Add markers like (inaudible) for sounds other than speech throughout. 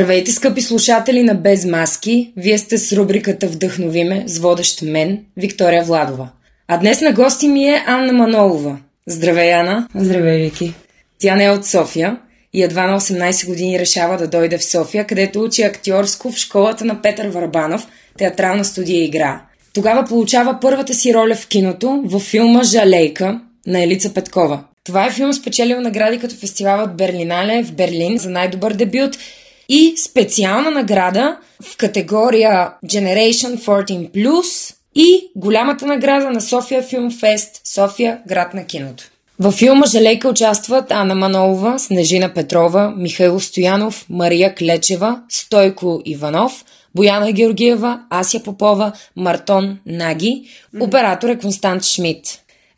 Здравейте, скъпи слушатели на Без маски! Вие сте с рубриката Вдъхновиме с водещ мен, Виктория Владова. А днес на гости ми е Анна Манолова. Здравей, Ана! Здравей, Вики! Тя не е от София и едва на 18 години решава да дойде в София, където учи актьорско в школата на Петър Варбанов, театрална студия игра. Тогава получава първата си роля в киното в филма Жалейка на Елица Петкова. Това е филм спечелил награди като фестивалът Берлинале в Берлин за най-добър дебют и специална награда в категория Generation 14+, и голямата награда на София Филм Фест, София, град на киното. Във филма Жалейка участват Анна Манолова, Снежина Петрова, Михаил Стоянов, Мария Клечева, Стойко Иванов, Бояна Георгиева, Ася Попова, Мартон Наги, оператор е Констант Шмидт.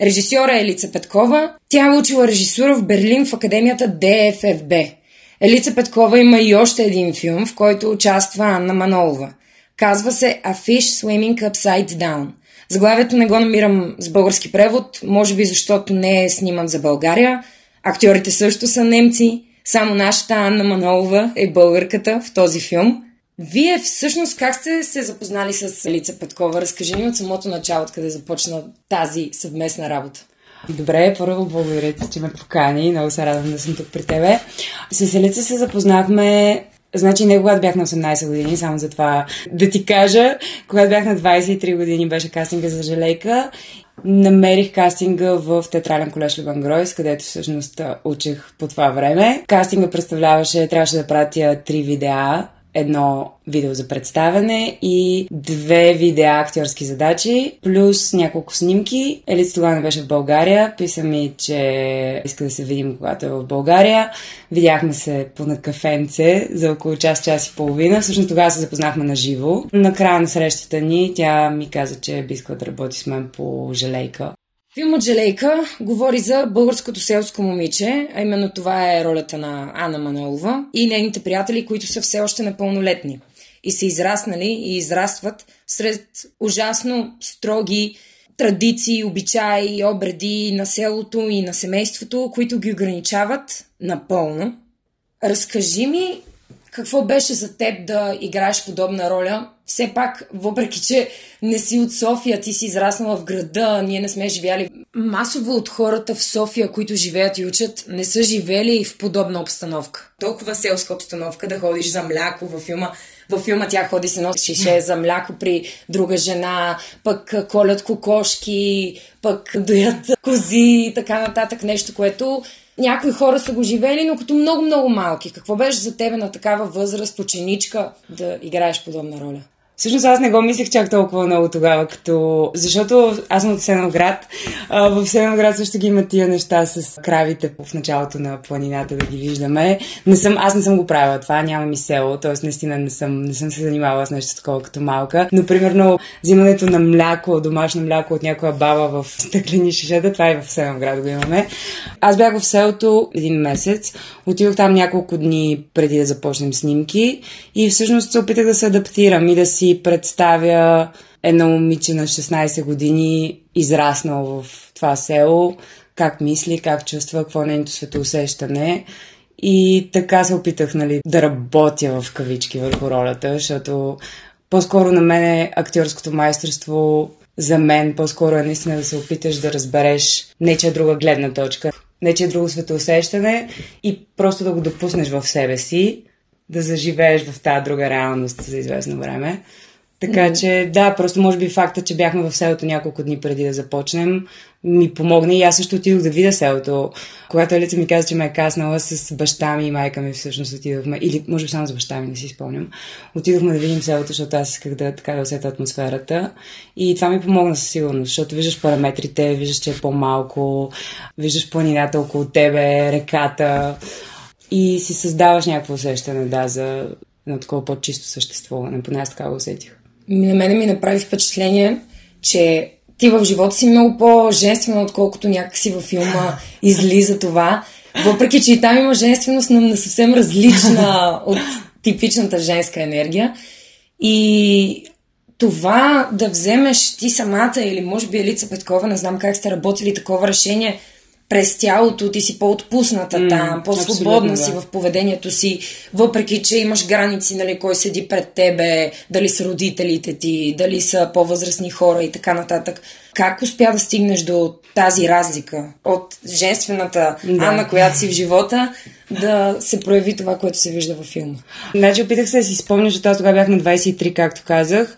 Режисьора е Елица Петкова. Тя е учила режисура в Берлин в академията ДФФБ. Елица Петкова има и още един филм, в който участва Анна Манолова. Казва се A Fish Swimming Upside Down. Заглавието не го намирам с български превод, може би защото не е сниман за България. Актьорите също са немци. Само нашата Анна Манолова е българката в този филм. Вие всъщност как сте се запознали с Елица Петкова? Разкажи ни от самото начало, откъде започна тази съвместна работа. Добре, първо благодаря ти, че ме покани. Много се радвам да съм тук при тебе. С Елица се запознахме Значи не когато бях на 18 години, само за това да ти кажа. Когато бях на 23 години беше кастинга за Жалейка. Намерих кастинга в Театрален колеж Леван Гройс, където всъщност учех по това време. Кастинга представляваше, трябваше да пратя три видеа едно видео за представяне и две видеа актьорски задачи, плюс няколко снимки. Елица тогава не беше в България. Писа ми, че иска да се видим, когато е в България. Видяхме се по на кафенце за около час, час и половина. Всъщност тогава се запознахме на живо. На края на срещата ни тя ми каза, че би искала да работи с мен по желейка. Филмът Желейка говори за българското селско момиче, а именно това е ролята на Ана Манолова и нейните приятели, които са все още непълнолетни и са израснали и израстват сред ужасно строги традиции, обичаи, обреди на селото и на семейството, които ги ограничават напълно. Разкажи ми какво беше за теб да играеш подобна роля? Все пак, въпреки че не си от София, ти си израснала в града, ние не сме живяли. Масово от хората в София, които живеят и учат, не са живели в подобна обстановка. Толкова селска обстановка да ходиш за мляко във филма. Във филма тя ходи с едно шише за мляко при друга жена, пък колят кокошки, пък доят кози и така нататък. Нещо, което някои хора са го живели, но като много-много малки. Какво беше за тебе на такава възраст, ученичка, да играеш подобна роля? Всъщност аз не го мислех чак толкова много тогава, като... защото аз съм от Сеноград. А, в Сеноград също ги има тия неща с кравите в началото на планината да ги виждаме. Не съм, аз не съм го правила това, няма ми село, т.е. наистина не съм, не съм се занимавала с нещо такова като малка. Но примерно взимането на мляко, домашно мляко от някоя баба в (laughs) стъклени шишета, това и в Сеноград го имаме. Аз бях в селото един месец, отидох там няколко дни преди да започнем снимки и всъщност се опитах да се адаптирам и да си представя едно момиче на 16 години, израснало в това село, как мисли, как чувства, какво е нейното светоусещане. И така се опитах нали, да работя в кавички върху ролята, защото по-скоро на мен е актьорското майсторство за мен по-скоро е наистина да се опиташ да разбереш нечия друга гледна точка, нечия друго светоусещане и просто да го допуснеш в себе си да заживееш в тази друга реалност за известно време. Така че, да, просто може би факта, че бяхме в селото няколко дни преди да започнем, ми помогна и аз също отидох да видя селото. Когато Елица ми каза, че ме е каснала с баща ми и майка ми, всъщност отидохме, или може би само с баща ми, не си спомням, отидохме да видим селото, защото аз исках да, така да усета атмосферата. И това ми помогна със сигурност, защото виждаш параметрите, виждаш, че е по-малко, виждаш планината около тебе, реката и си създаваш някакво усещане, да, за едно такова по-чисто съществуване. Поне аз така го усетих. На мене ми направи впечатление, че ти в живота си много по-женствена, отколкото някакси във филма (laughs) излиза това. Въпреки, че и там има женственост, но на съвсем различна (laughs) от типичната женска енергия. И това да вземеш ти самата или може би Елица Петкова, не знам как сте работили такова решение – през тялото ти си по-отпусната mm, там, по-свободна да. си в поведението си, въпреки че имаш граници, нали, кой седи пред тебе, дали са родителите ти, дали са по-възрастни хора и така нататък. Как успя да стигнеш до тази разлика от женствената да. Анна, която си в живота, да се прояви това, което се вижда във филма? Значи опитах се да си спомня, че аз тогава бях на 23, както казах.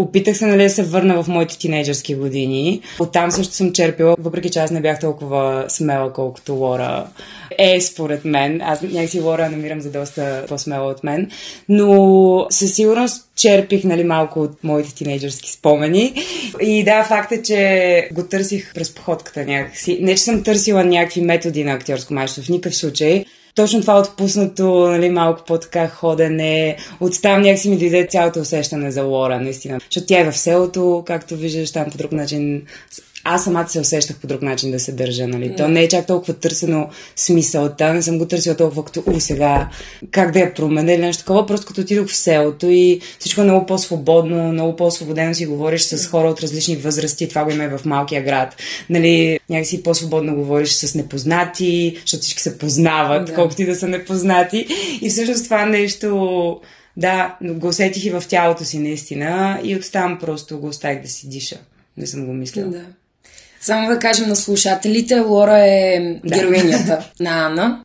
Опитах се нали, да се върна в моите тинейджърски години. Оттам също съм черпила, въпреки че аз не бях толкова смела, колкото Лора е според мен. Аз някакси Лора намирам за доста по-смела от мен. Но със сигурност черпих нали, малко от моите тинейджърски спомени. И да, факт е, че го търсих през походката някакси. Не, че съм търсила някакви методи на актьорско майсторство, в никакъв случай точно това отпуснато, нали, малко по-така ходене. Оттам някакси ми дойде цялото усещане за Лора, наистина. Защото тя е в селото, както виждаш там по друг начин аз самата се усещах по друг начин да се държа, нали? То не е чак толкова търсено смисълта, не съм го търсила толкова като, у, сега, как да я променя или нещо такова, просто като отидох в селото и всичко е много по-свободно, много по-свободено си говориш с хора от различни възрасти, това го има и в малкия град, нали? Някакси по-свободно говориш с непознати, защото всички се познават, да. колкото и да са непознати. И всъщност това нещо, да, го усетих и в тялото си наистина и оттам просто го оставих да си диша. Не съм го мислила. Да. Само да кажем на слушателите, Лора е да. героинята (laughs) на Анна.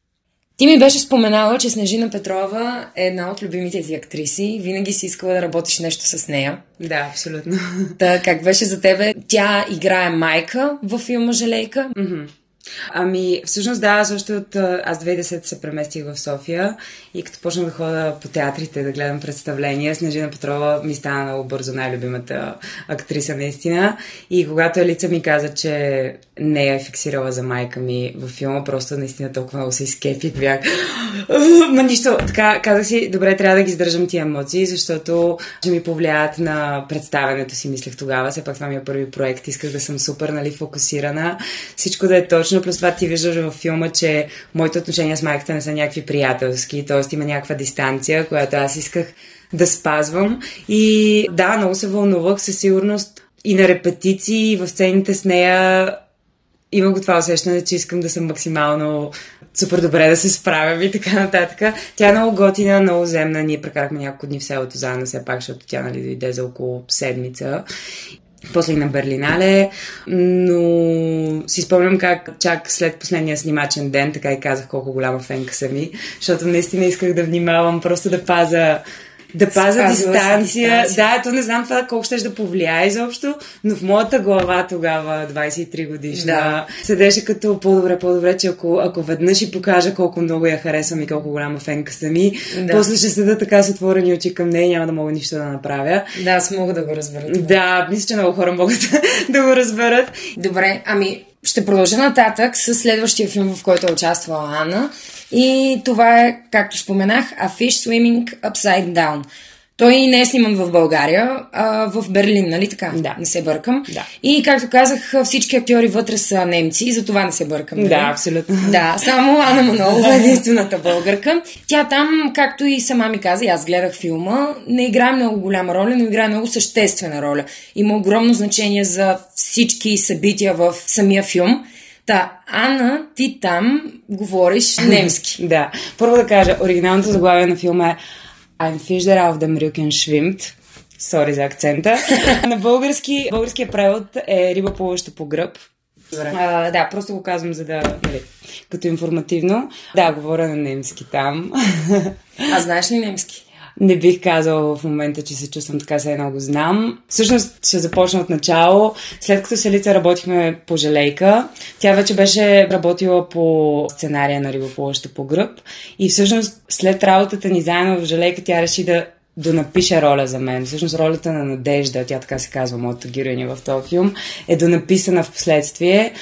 Ти ми беше споменала, че Снежина Петрова е една от любимите ти актриси. Винаги си искала да работиш нещо с нея. Да, абсолютно. Та, как беше за тебе? Тя играе майка във филма Желейка. Mm-hmm. Ами, всъщност да, защото от, аз 2010 се преместих в София и като почнах да ходя по театрите да гледам представления, Снежина Петрова ми стана много бързо най-любимата актриса наистина. И когато Елица ми каза, че не е фиксирала за майка ми във филма, просто наистина толкова много се изкепих, бях. Ма нищо, така казах си, добре, трябва да ги издържам тия емоции, защото ще ми повлият на представенето си, мислех тогава. Все пак това ми е първи проект, исках да съм супер, нали, фокусирана. Всичко да е точно точно плюс това ти виждаш във филма, че моите отношения с майката не са някакви приятелски, т.е. има някаква дистанция, която аз исках да спазвам. И да, много се вълнувах със сигурност и на репетиции, и в сцените с нея имам го това усещане, че искам да съм максимално супер добре да се справям и така нататък. Тя е много готина, много земна. Ние прекарахме няколко дни в селото заедно, все пак, защото тя нали, дойде за около седмица после и на Берлинале, но си спомням как чак след последния снимачен ден, така и казах колко голяма фенка съм ми, защото наистина исках да внимавам, просто да паза да паза дистанция. дистанция. Да, то не знам това колко ще да повлияе изобщо, но в моята глава тогава, 23 годишна, да. седеше като по-добре, по-добре, че ако, ако веднъж и покажа колко много я харесвам и колко голяма фенка съм и, да. после ще седа така с отворени очи към нея и няма да мога нищо да направя. Да, аз мога да го разбера. Да, мисля, че много хора могат (laughs) да го разберат. Добре, ами ще продължа нататък с следващия филм, в който е участвала Анна. И това е, както споменах, A Fish Swimming Upside Down. Той не е сниман в България, а в Берлин, нали така? Да. Не се бъркам. Да. И, както казах, всички актьори вътре са немци, за това не се бъркам. Нали? Да, абсолютно. Да, само Ана Манолова е (laughs) единствената българка. Тя там, както и сама ми каза, аз гледах филма, не играе много голяма роля, но играе много съществена роля. Има огромно значение за всички събития в самия филм. Та, Ана, ти там говориш (clears throat) немски. да. Първо да кажа, оригиналното заглавие на филма е Ein Fischer auf dem Rücken schwimmt. Сори за акцента. (laughs) на български, българския превод е риба плуваща по гръб. А, да, просто го казвам, за да, нали, като информативно. Да, говоря на немски там. а знаеш ли немски? Не бих казала в момента, че се чувствам така, се едно го знам. Всъщност ще започна от начало. След като с Елица работихме по Желейка, тя вече беше работила по сценария на Рибополъща по гръб и всъщност след работата ни заедно в Желейка тя реши да да напише роля за мен. Всъщност ролята на Надежда, тя така се казва, моята героиня в този филм, е донаписана в последствие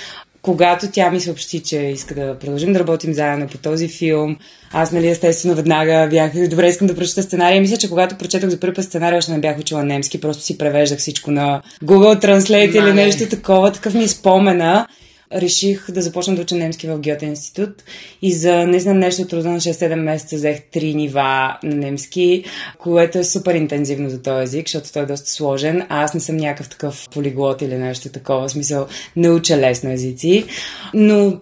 когато тя ми съобщи, че иска да продължим да работим заедно по този филм, аз, нали, естествено, веднага бях, добре, искам да прочета сценария. Мисля, че когато прочетох за първи път сценария, още не бях учила немски, просто си превеждах всичко на Google Translate или нещо такова. Такъв ми е спомена реших да започна да уча немски в Гьоте институт и за знам нещо трудно на 6-7 месеца взех три нива на немски, което е супер интензивно за този език, защото той е доста сложен, а аз не съм някакъв такъв полиглот или нещо такова, в смисъл не уча лесно езици, но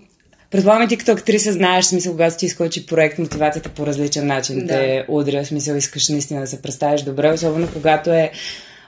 Предполагам ти като актриса знаеш, смисъл, когато ти изкочи проект, мотивацията по различен начин да. те удря, смисъл, искаш наистина да се представиш добре, особено когато е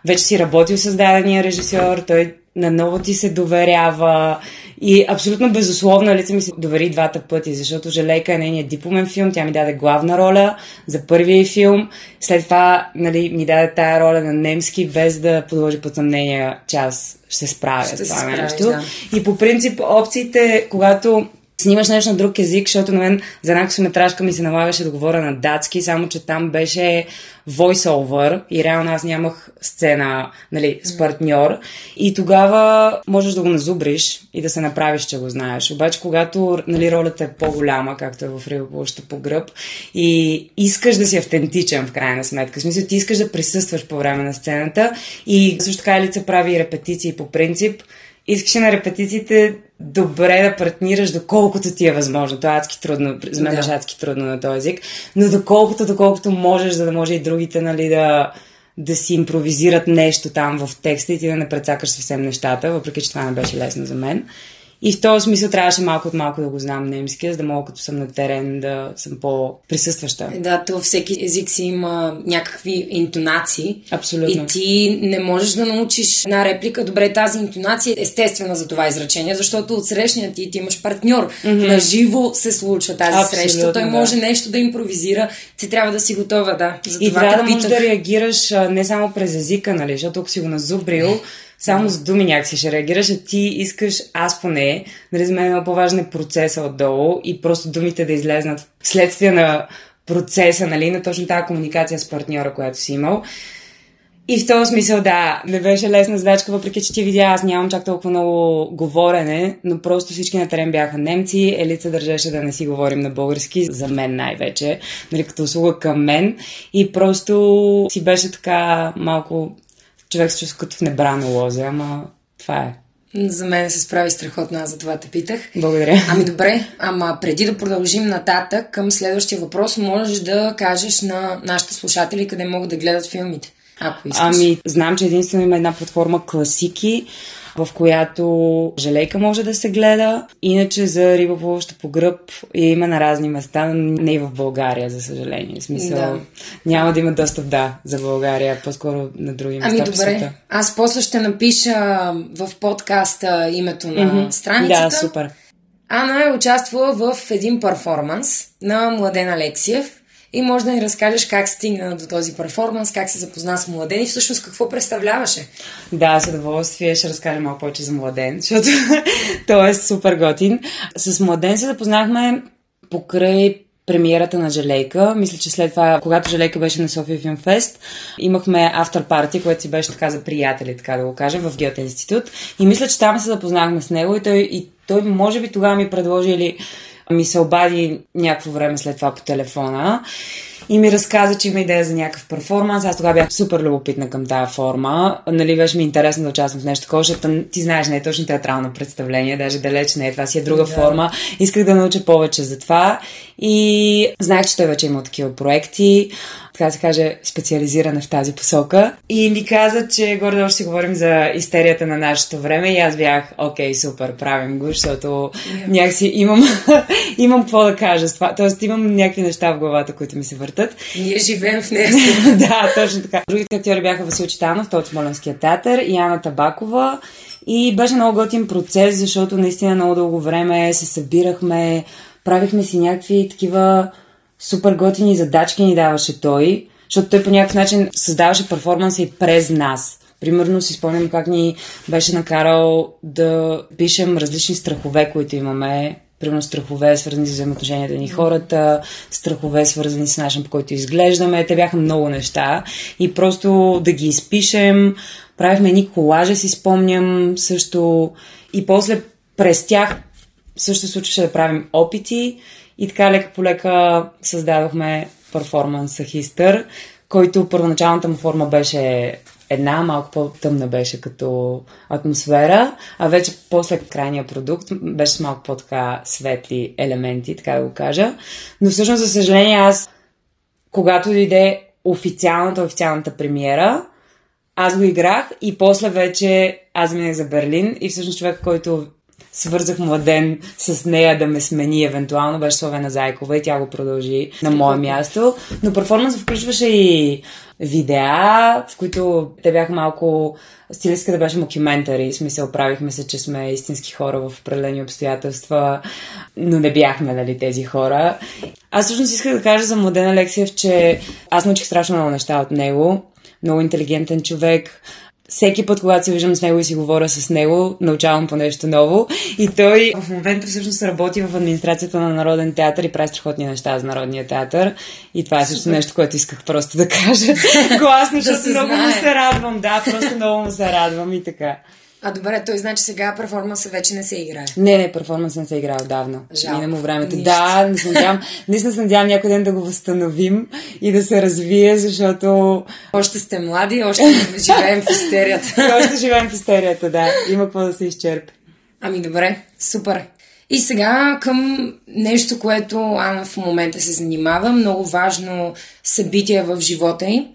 вече си работил с дадения режисьор, той наново ти се доверява и абсолютно безусловно лице ми се довери двата пъти, защото Желейка е нейният дипломен филм, тя ми даде главна роля за първия филм, след това нали, ми даде тая роля на немски, без да подложи под съмнение, че аз ще се справя Ще с това нещо. да. И по принцип опциите, когато снимаш нещо на друг език, защото на мен за една късометражка ми се налагаше да говоря на датски, само че там беше voice-over и реално аз нямах сцена нали, с партньор. И тогава можеш да го назубриш и да се направиш, че го знаеш. Обаче, когато нали, ролята е по-голяма, както е в Риба площа по гръб, и искаш да си автентичен в крайна сметка. В смисъл, ти искаш да присъстваш по време на сцената и също така лице прави и репетиции по принцип искаш на репетициите добре да партнираш, доколкото ти е възможно. Това е адски трудно, за мен Да. беше адски трудно на този език, но доколкото, доколкото можеш, за да може и другите, нали, да, да си импровизират нещо там в текста и ти да не прецакаш съвсем нещата, въпреки че това не беше лесно за мен. И в този смисъл трябваше малко от малко да го знам немски, за да мога като съм на терен да съм по-присъстваща. Да, то всеки език си има някакви интонации. Абсолютно. И ти не можеш да научиш една реплика. Добре, тази интонация е естествена за това изречение, защото от срещния ти, ти имаш партньор. Mm-hmm. На живо се случва тази Абсолютно, среща. Той да. може нещо да импровизира. Ти трябва да си готова, да. За И това трябва те да можеш да реагираш не само през езика, нали, защото ако си го назубрил, (laughs) само с думи някакси ще реагираш, а ти искаш, аз поне, нали, за мен е много по-важен е процеса отдолу и просто думите да излезнат вследствие на процеса, нали, на точно тази комуникация с партньора, която си имал. И в този смисъл, да, не беше лесна задачка, въпреки че ти видя, аз нямам чак толкова много говорене, но просто всички на терен бяха немци, Елица държеше да не си говорим на български, за мен най-вече, нали, като услуга към мен. И просто си беше така малко, човек се чувства като в небрано лозе, ама това е. За мен се справи страхотно, аз за това те питах. Благодаря. Ами добре, ама преди да продължим нататък към следващия въпрос, можеш да кажеш на нашите слушатели къде могат да гледат филмите, ако искаш. Ами, знам, че единствено има една платформа Класики, в която желейка може да се гледа. Иначе за риба плуваща по гръб има на разни места, не и в България, за съжаление. В смисъл, Да. няма да има достъп, да, за България, по-скоро на други места Ами добре, аз после ще напиша в подкаста името на страницата. Да, супер. Ана е участвала в един перформанс на Младен Алексиев и може да ни разкажеш как стигна до този перформанс, как се запозна с Младен и всъщност какво представляваше. Да, с удоволствие ще разкажа малко повече за Младен, защото (laughs) той е супер готин. С Младен се запознахме покрай премиерата на Желейка. Мисля, че след това, когато Желейка беше на София Филм Фест, имахме автор парти, което си беше така за приятели, така да го кажем, в Геоте институт. И мисля, че там се запознахме с него и той, и той може би тогава ми предложи или ми се обади някакво време след това по телефона и ми разказа, че има идея за някакъв перформанс. Аз тогава бях супер любопитна към тази форма. Нали, беше ми интересно да участвам в нещо такова, защото ти знаеш, не е точно театрално представление, даже далеч не е, това си е друга Да. форма. Исках да науча повече за това и знаех, че той вече има такива проекти така да се каже, специализирана в тази посока. И ми каза, че горе ще си говорим за истерията на нашето време и аз бях, окей, супер, правим го, защото yeah. някакси имам, (laughs) имам какво да кажа с това. Тоест имам някакви неща в главата, които ми се въртат. Ние живеем в нея. (laughs) да, точно така. Другите актьори бяха Васил Читанов, той от Смоленския театър и Ана Табакова. И беше много готин процес, защото наистина много дълго време се събирахме, правихме си някакви такива супер готини задачки ни даваше той, защото той по някакъв начин създаваше перформанса и през нас. Примерно си спомням как ни беше накарал да пишем различни страхове, които имаме. Примерно страхове, свързани с взаимоотношенията ни хората, страхове, свързани с начин, по който изглеждаме. Те бяха много неща. И просто да ги изпишем. Правихме едни колажа, си спомням също. И после през тях също случваше да правим опити. И така лека по лека създадохме перформанса Хистър, който първоначалната му форма беше една, малко по-тъмна беше като атмосфера, а вече после крайния продукт беше малко по-така светли елементи, така да го кажа. Но всъщност, за съжаление, аз, когато дойде официалната, официалната премиера, аз го играх и после вече аз минах за Берлин и всъщност човек, който свързах младен с нея да ме смени евентуално, беше Славена Зайкова и тя го продължи на мое място. Но перформанс включваше и видеа, в които те бяха малко да беше мокюментари, смисъл правихме се, че сме истински хора в определени обстоятелства, но не бяхме, нали, тези хора. Аз всъщност исках да кажа за Младен Алексиев, че аз научих страшно много неща от него. Много интелигентен човек, всеки път, когато се виждам с него и си говоря с него, научавам по нещо ново. И той в момента всъщност работи в администрацията на Народен театър и прави страхотни неща за Народния театър. И това е също нещо, което исках просто да кажа (laughs) гласно, защото много му се радвам. Да, просто много му се радвам и така. А добре, той значи сега перформанса вече не се играе. Не, не, перформанс не се играе отдавна. Жал. Мина му времето. Нищо. Да, не се надявам, наистина се надявам някой ден да го възстановим и да се развие, защото... Още сте млади, още живеем в истерията. (laughs) още живеем в истерията, да. Има какво да се изчерпи. Ами добре, супер. И сега към нещо, което Ана в момента се занимава, много важно събитие в живота й.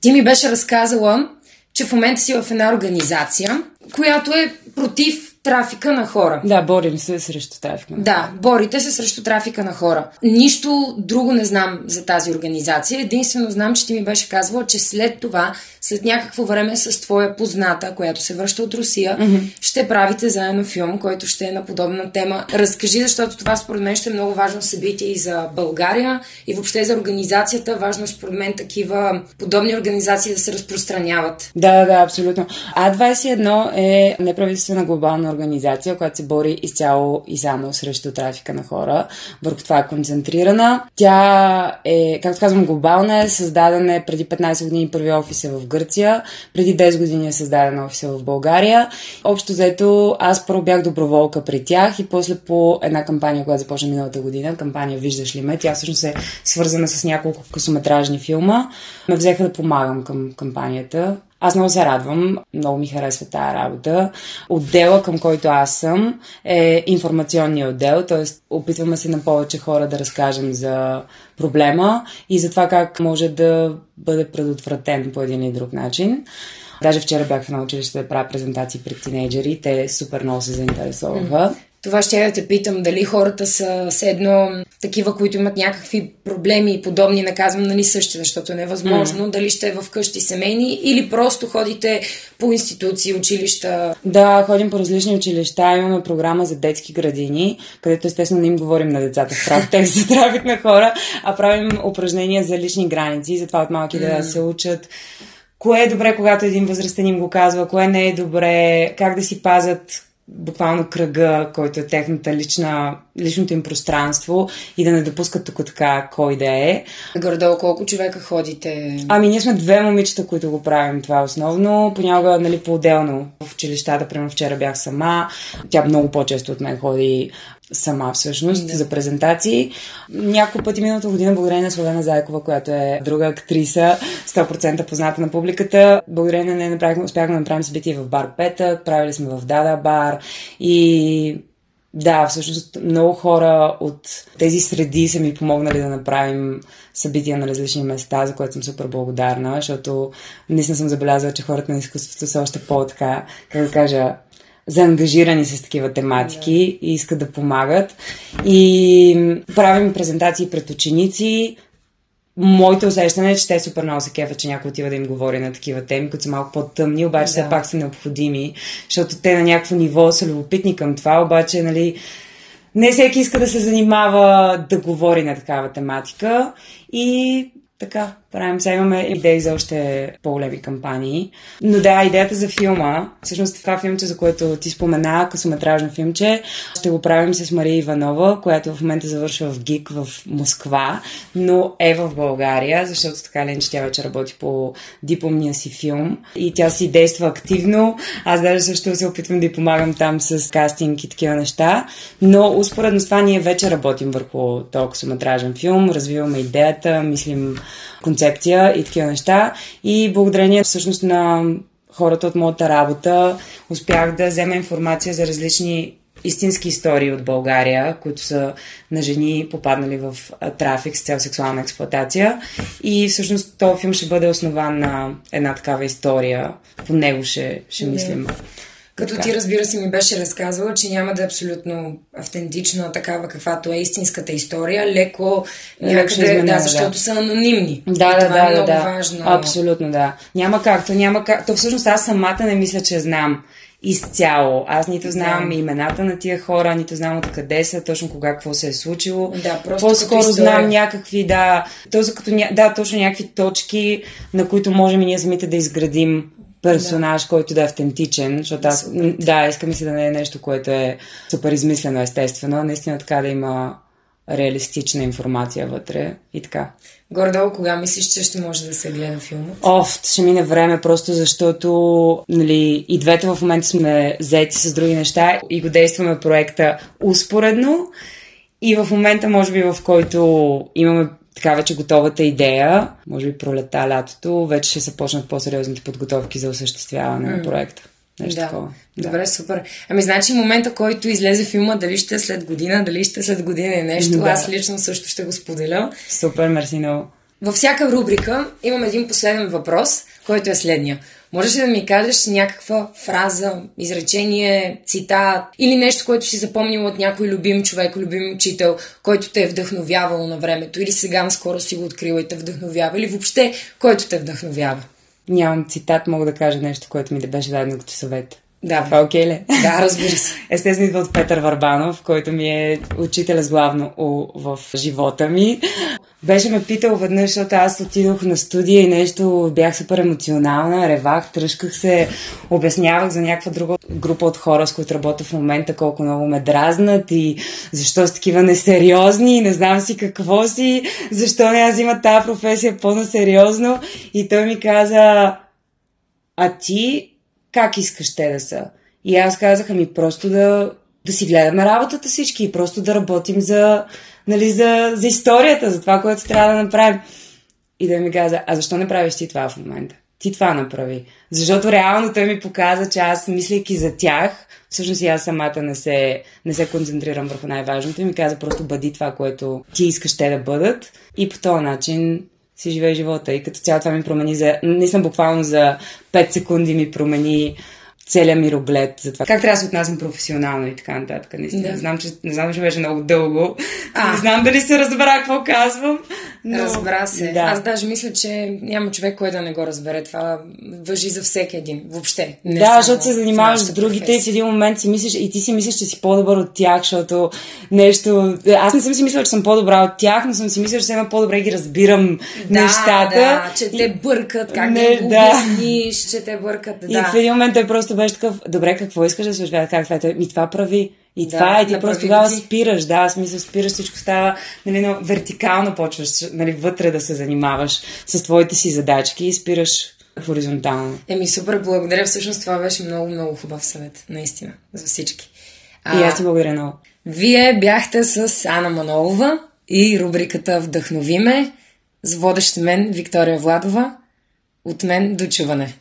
Ти ми беше разказала, че в момента си в една организация, която е против трафика на хора. Да, борим се срещу трафика на Да, борите се срещу трафика на хора. Нищо друго не знам за тази организация. Единствено знам, че ти ми беше казвала, че след това, след някакво време с твоя позната, която се връща от Русия, mm-hmm. ще правите заедно филм, който ще е на подобна тема. Разкажи, защото това според мен ще е много важно събитие и за България и въобще за организацията. Важно е според мен такива подобни организации да се разпространяват. Да, да, абсолютно. А21 е неправителствена глобална организация, която се бори изцяло и само срещу трафика на хора. Върху това е концентрирана. Тя е, както казвам, глобална е, създадена е преди 15 години първи офис е в Гърция, преди 10 години е създадена офиса в България. Общо заето аз първо бях доброволка при тях и после по една кампания, която започна миналата година, кампания Виждаш ли ме, тя всъщност е свързана с няколко късометражни филма, ме взеха да помагам към кампанията. Аз много се радвам, много ми харесва тази работа. Отдела, към който аз съм, е информационния отдел, т.е. опитваме се на повече хора да разкажем за проблема и за това как може да бъде предотвратен по един или друг начин. Даже вчера бях в едно училище да правя презентации пред тинейджери, те супер много се заинтересуваха. Това ще я да те питам, дали хората са седно такива, които имат някакви проблеми и подобни, наказвам, нали същи, защото е невъзможно, mm. дали ще е в къщи семейни или просто ходите по институции, училища. Да, ходим по различни училища, имаме програма за детски градини, където естествено не им говорим на децата в прав текст за трафик на хора, а правим упражнения за лични граници, затова от малки mm. да се учат кое е добре, когато един възрастен им го казва, кое не е добре, как да си пазят буквално кръга, който е техната лична, личното им пространство и да не допускат тук така кой да е. Гордо, колко човека ходите? Ами ние сме две момичета, които го правим това основно. Понякога, нали, по-отделно в училищата, примерно вчера бях сама. Тя много по-често от мен ходи сама всъщност да. за презентации. Няколко пъти миналата година, благодарение на Славена Зайкова, която е друга актриса, 100% позната на публиката, благодарение на нея направихме, успяхме да направим събитие в бар Петък, правили сме в Дада бар и да, всъщност много хора от тези среди са ми помогнали да направим събития на различни места, за което съм супер благодарна, защото наистина съм забелязала, че хората на изкуството са още по-така, как да кажа, заангажирани с такива тематики и искат да помагат. И правим презентации пред ученици. Моето усещане е, че те супер много се кефят, че някой отива да им говори на такива теми, които са малко по-тъмни, обаче да. все пак са необходими, защото те на някакво ниво са любопитни към това, обаче, нали, не всеки иска да се занимава да говори на такава тематика и така, правим. Сега имаме идеи за още по-големи кампании. Но да, идеята за филма, всъщност това филмче, за което ти спомена, късометражно филмче, ще го правим с Мария Иванова, която в момента завършва в ГИК в Москва, но е в България, защото така лен, че тя вече работи по дипломния си филм и тя си действа активно. Аз даже също се опитвам да й помагам там с кастинг и такива неща, но успоредно с това ние вече работим върху този късометражен филм, развиваме идеята, мислим концепция и такива неща. И благодарение всъщност на хората от моята работа успях да взема информация за различни истински истории от България, които са на жени попаднали в трафик с цел сексуална експлуатация. И всъщност този филм ще бъде основан на една такава история. По него ще, ще мислим. Като така. ти разбира се ми беше разказвала, че няма да е абсолютно автентично такава каквато е истинската история, леко някъде, изменена, да, защото да. са анонимни. Да, да, това е да, е много да. важно. Абсолютно, да. Няма как, то няма как. То всъщност аз самата не мисля, че знам изцяло. Аз нито знам да. имената на тия хора, нито знам откъде са, точно кога какво се е случило. Да, просто По-скоро знам някакви, да, точно като, да, точно някакви точки, на които можем и ние самите да изградим персонаж, да. който да е автентичен, защото аз, да, искам се да не е нещо, което е супер измислено, естествено, наистина така да има реалистична информация вътре и така. Гордо, кога мислиш, че ще може да се гледа филмът? Оф, ще мине време, просто защото нали, и двете в момента сме заети с други неща и го действаме проекта успоредно. И в момента, може би, в който имаме така вече готовата идея, може би пролета лятото, вече ще се почнат по-сериозните подготовки за осъществяване mm. на проекта. Нещо да. такова. Добре, супер. Ами, значи, момента, който излезе филма, дали ще е след година, дали ще е след година и нещо, да. аз лично също ще го споделя. Супер, мерси много. Във всяка рубрика имам един последен въпрос, който е следния. Можеш ли да ми кажеш някаква фраза, изречение, цитат или нещо, което си запомнил от някой любим човек, любим учител, който те е вдъхновявал на времето или сега наскоро си го открила и те вдъхновява или въобще който те вдъхновява? Нямам цитат, мога да кажа нещо, което ми да беше дадено като съвет. Да. Това окей okay ли? Да, разбира се. (laughs) Естествено идва от Петър Варбанов, който ми е учителя с главно у в живота ми. Беше ме питал веднъж, защото аз отидох на студия и нещо бях супер емоционална, ревах, тръжках се, обяснявах за някаква друга група от хора, с които работя в момента, колко много ме дразнат и защо са такива несериозни не знам си какво си, защо не аз взима тази професия по-насериозно. И той ми каза, а ти как искаш те да са? И аз казах, ми просто да, да си гледаме работата всички и просто да работим за, нали, за, за историята, за това, което трябва да направим. И да ми каза, а защо не правиш ти това в момента? Ти това направи. Защото реално той ми показа, че аз, мислейки за тях, всъщност и аз самата не се, не се концентрирам върху най-важното и ми каза просто бъди това, което ти искаш те да бъдат и по този начин си живее живота. И като цяло това ми промени за... Не съм буквално за 5 секунди ми промени целият мироглед за това. Как трябва да се отнасям професионално и така нататък. Наистина. Да. Знам, че, не знам, че беше много дълго. А. Не знам дали се разбра какво казвам. Но... Разбра се. Да. Аз даже мисля, че няма човек, който да не го разбере. Това въжи за всеки един. Въобще. Не да, защото се занимаваш с другите професия. и в един момент си мислиш, и ти си мислиш, че си по-добър от тях, защото нещо... Аз не съм си мислила, че съм по-добра от тях, но съм си мислила, че сега по-добре ги разбирам да, нещата. Да, че те бъркат, как не, да обясниш, че те бъркат. Да. И в един момент той просто беше такъв, добре, какво искаш да се Как това е? Ми това прави. И да, това е, ти просто тогава спираш, да, смисъл спираш, всичко става, нали, но вертикално почваш, нали, вътре да се занимаваш с твоите си задачки и спираш хоризонтално. Еми, супер, благодаря. Всъщност това беше много, много хубав съвет, наистина, за всички. А, и аз ти благодаря много. Вие бяхте с Ана Манолова и рубриката Вдъхновиме с водещ мен Виктория Владова. От мен до чуване.